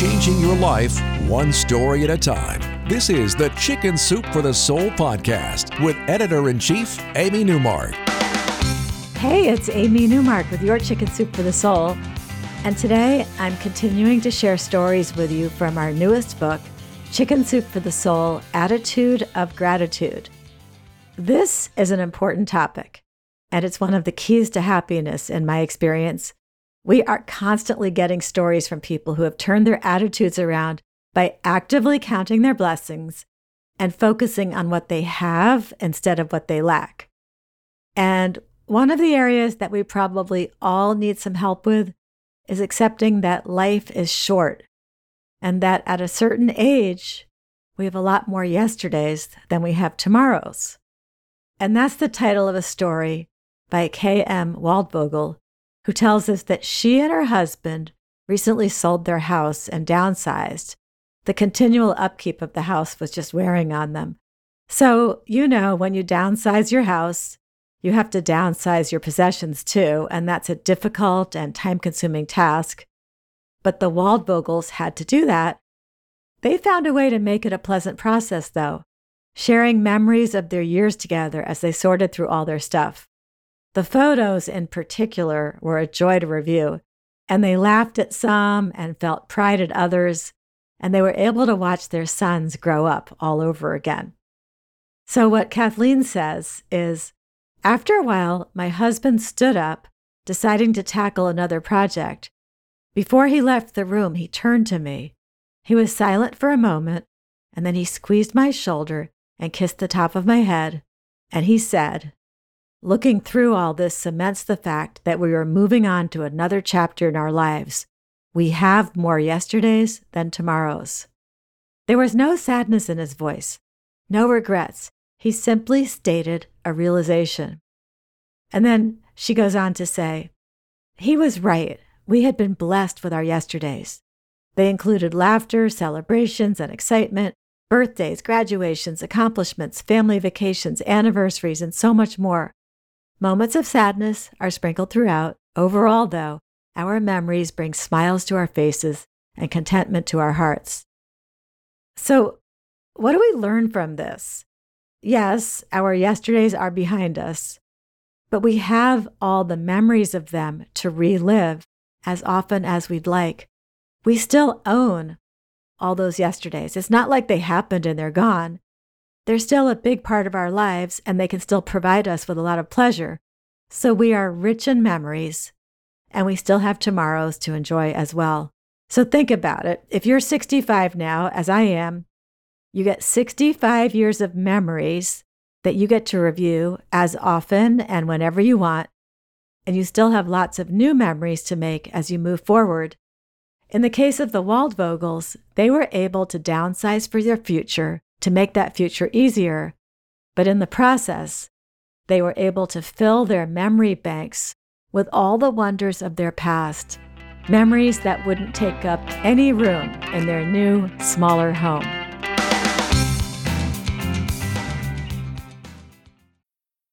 Changing your life one story at a time. This is the Chicken Soup for the Soul podcast with editor in chief, Amy Newmark. Hey, it's Amy Newmark with your Chicken Soup for the Soul. And today I'm continuing to share stories with you from our newest book, Chicken Soup for the Soul Attitude of Gratitude. This is an important topic, and it's one of the keys to happiness in my experience. We are constantly getting stories from people who have turned their attitudes around by actively counting their blessings and focusing on what they have instead of what they lack. And one of the areas that we probably all need some help with is accepting that life is short and that at a certain age, we have a lot more yesterdays than we have tomorrows. And that's the title of a story by K.M. Waldvogel who tells us that she and her husband recently sold their house and downsized. The continual upkeep of the house was just wearing on them. So, you know, when you downsize your house, you have to downsize your possessions too, and that's a difficult and time consuming task. But the Waldvogels had to do that. They found a way to make it a pleasant process, though, sharing memories of their years together as they sorted through all their stuff. The photos in particular were a joy to review, and they laughed at some and felt pride at others, and they were able to watch their sons grow up all over again. So, what Kathleen says is After a while, my husband stood up, deciding to tackle another project. Before he left the room, he turned to me. He was silent for a moment, and then he squeezed my shoulder and kissed the top of my head, and he said, Looking through all this cements the fact that we are moving on to another chapter in our lives. We have more yesterdays than tomorrows. There was no sadness in his voice, no regrets. He simply stated a realization. And then she goes on to say, He was right. We had been blessed with our yesterdays. They included laughter, celebrations, and excitement, birthdays, graduations, accomplishments, family vacations, anniversaries, and so much more. Moments of sadness are sprinkled throughout. Overall, though, our memories bring smiles to our faces and contentment to our hearts. So, what do we learn from this? Yes, our yesterdays are behind us, but we have all the memories of them to relive as often as we'd like. We still own all those yesterdays. It's not like they happened and they're gone they're still a big part of our lives and they can still provide us with a lot of pleasure. So we are rich in memories and we still have tomorrows to enjoy as well. So think about it. If you're 65 now, as I am, you get 65 years of memories that you get to review as often and whenever you want. And you still have lots of new memories to make as you move forward. In the case of the Waldvogels, they were able to downsize for their future to make that future easier. But in the process, they were able to fill their memory banks with all the wonders of their past, memories that wouldn't take up any room in their new, smaller home.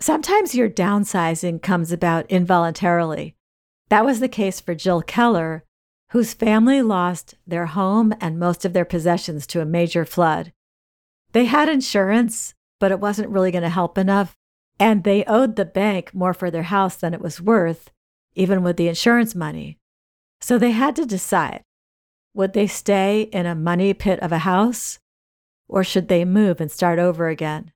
Sometimes your downsizing comes about involuntarily. That was the case for Jill Keller, whose family lost their home and most of their possessions to a major flood. They had insurance, but it wasn't really going to help enough. And they owed the bank more for their house than it was worth, even with the insurance money. So they had to decide would they stay in a money pit of a house or should they move and start over again?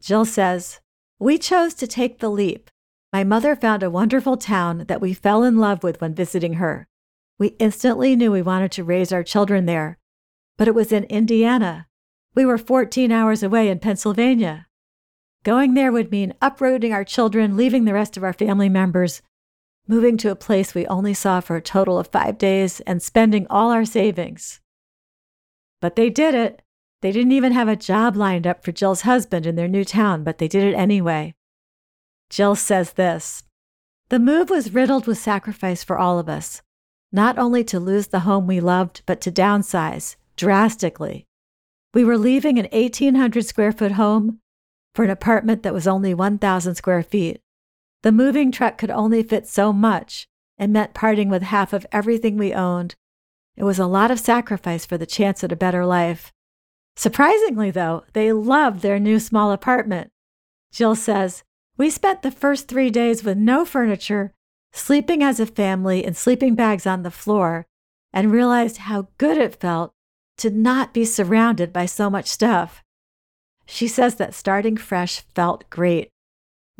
Jill says, We chose to take the leap. My mother found a wonderful town that we fell in love with when visiting her. We instantly knew we wanted to raise our children there, but it was in Indiana. We were 14 hours away in Pennsylvania. Going there would mean uprooting our children, leaving the rest of our family members, moving to a place we only saw for a total of five days, and spending all our savings. But they did it. They didn't even have a job lined up for Jill's husband in their new town, but they did it anyway. Jill says this The move was riddled with sacrifice for all of us, not only to lose the home we loved, but to downsize drastically. We were leaving an 1,800 square foot home for an apartment that was only 1,000 square feet. The moving truck could only fit so much and meant parting with half of everything we owned. It was a lot of sacrifice for the chance at a better life. Surprisingly, though, they loved their new small apartment. Jill says, We spent the first three days with no furniture, sleeping as a family in sleeping bags on the floor, and realized how good it felt to not be surrounded by so much stuff. She says that starting fresh felt great.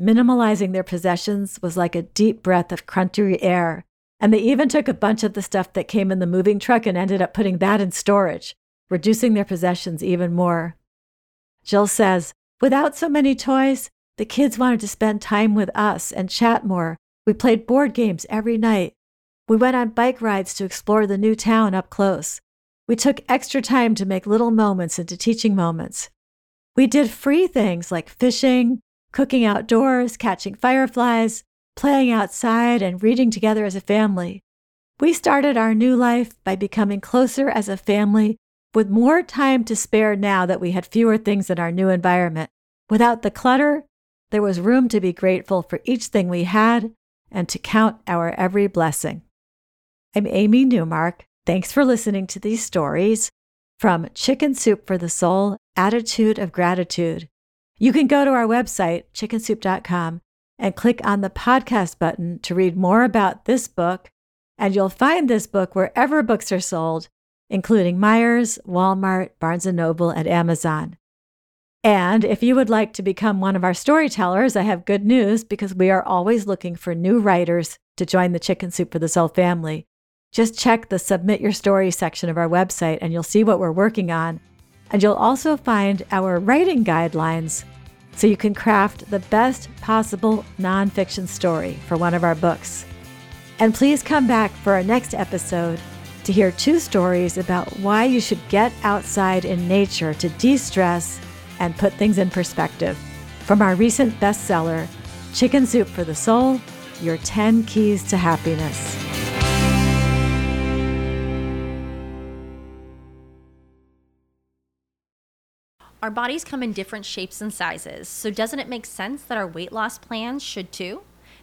Minimalizing their possessions was like a deep breath of crunchy air, and they even took a bunch of the stuff that came in the moving truck and ended up putting that in storage, reducing their possessions even more. Jill says, Without so many toys, the kids wanted to spend time with us and chat more. We played board games every night. We went on bike rides to explore the new town up close. We took extra time to make little moments into teaching moments. We did free things like fishing, cooking outdoors, catching fireflies, playing outside, and reading together as a family. We started our new life by becoming closer as a family with more time to spare now that we had fewer things in our new environment. Without the clutter, there was room to be grateful for each thing we had and to count our every blessing. I'm Amy Newmark. Thanks for listening to these stories from Chicken Soup for the Soul Attitude of Gratitude. You can go to our website, chickensoup.com, and click on the podcast button to read more about this book. And you'll find this book wherever books are sold, including Meijer, Walmart, Barnes & Noble, and Amazon. And if you would like to become one of our storytellers, I have good news because we are always looking for new writers to join the Chicken Soup for the Soul family. Just check the Submit Your Story section of our website and you'll see what we're working on. And you'll also find our writing guidelines so you can craft the best possible nonfiction story for one of our books. And please come back for our next episode to hear two stories about why you should get outside in nature to de stress and put things in perspective. From our recent bestseller, Chicken Soup for the Soul Your 10 Keys to Happiness. Our bodies come in different shapes and sizes, so doesn't it make sense that our weight loss plans should too?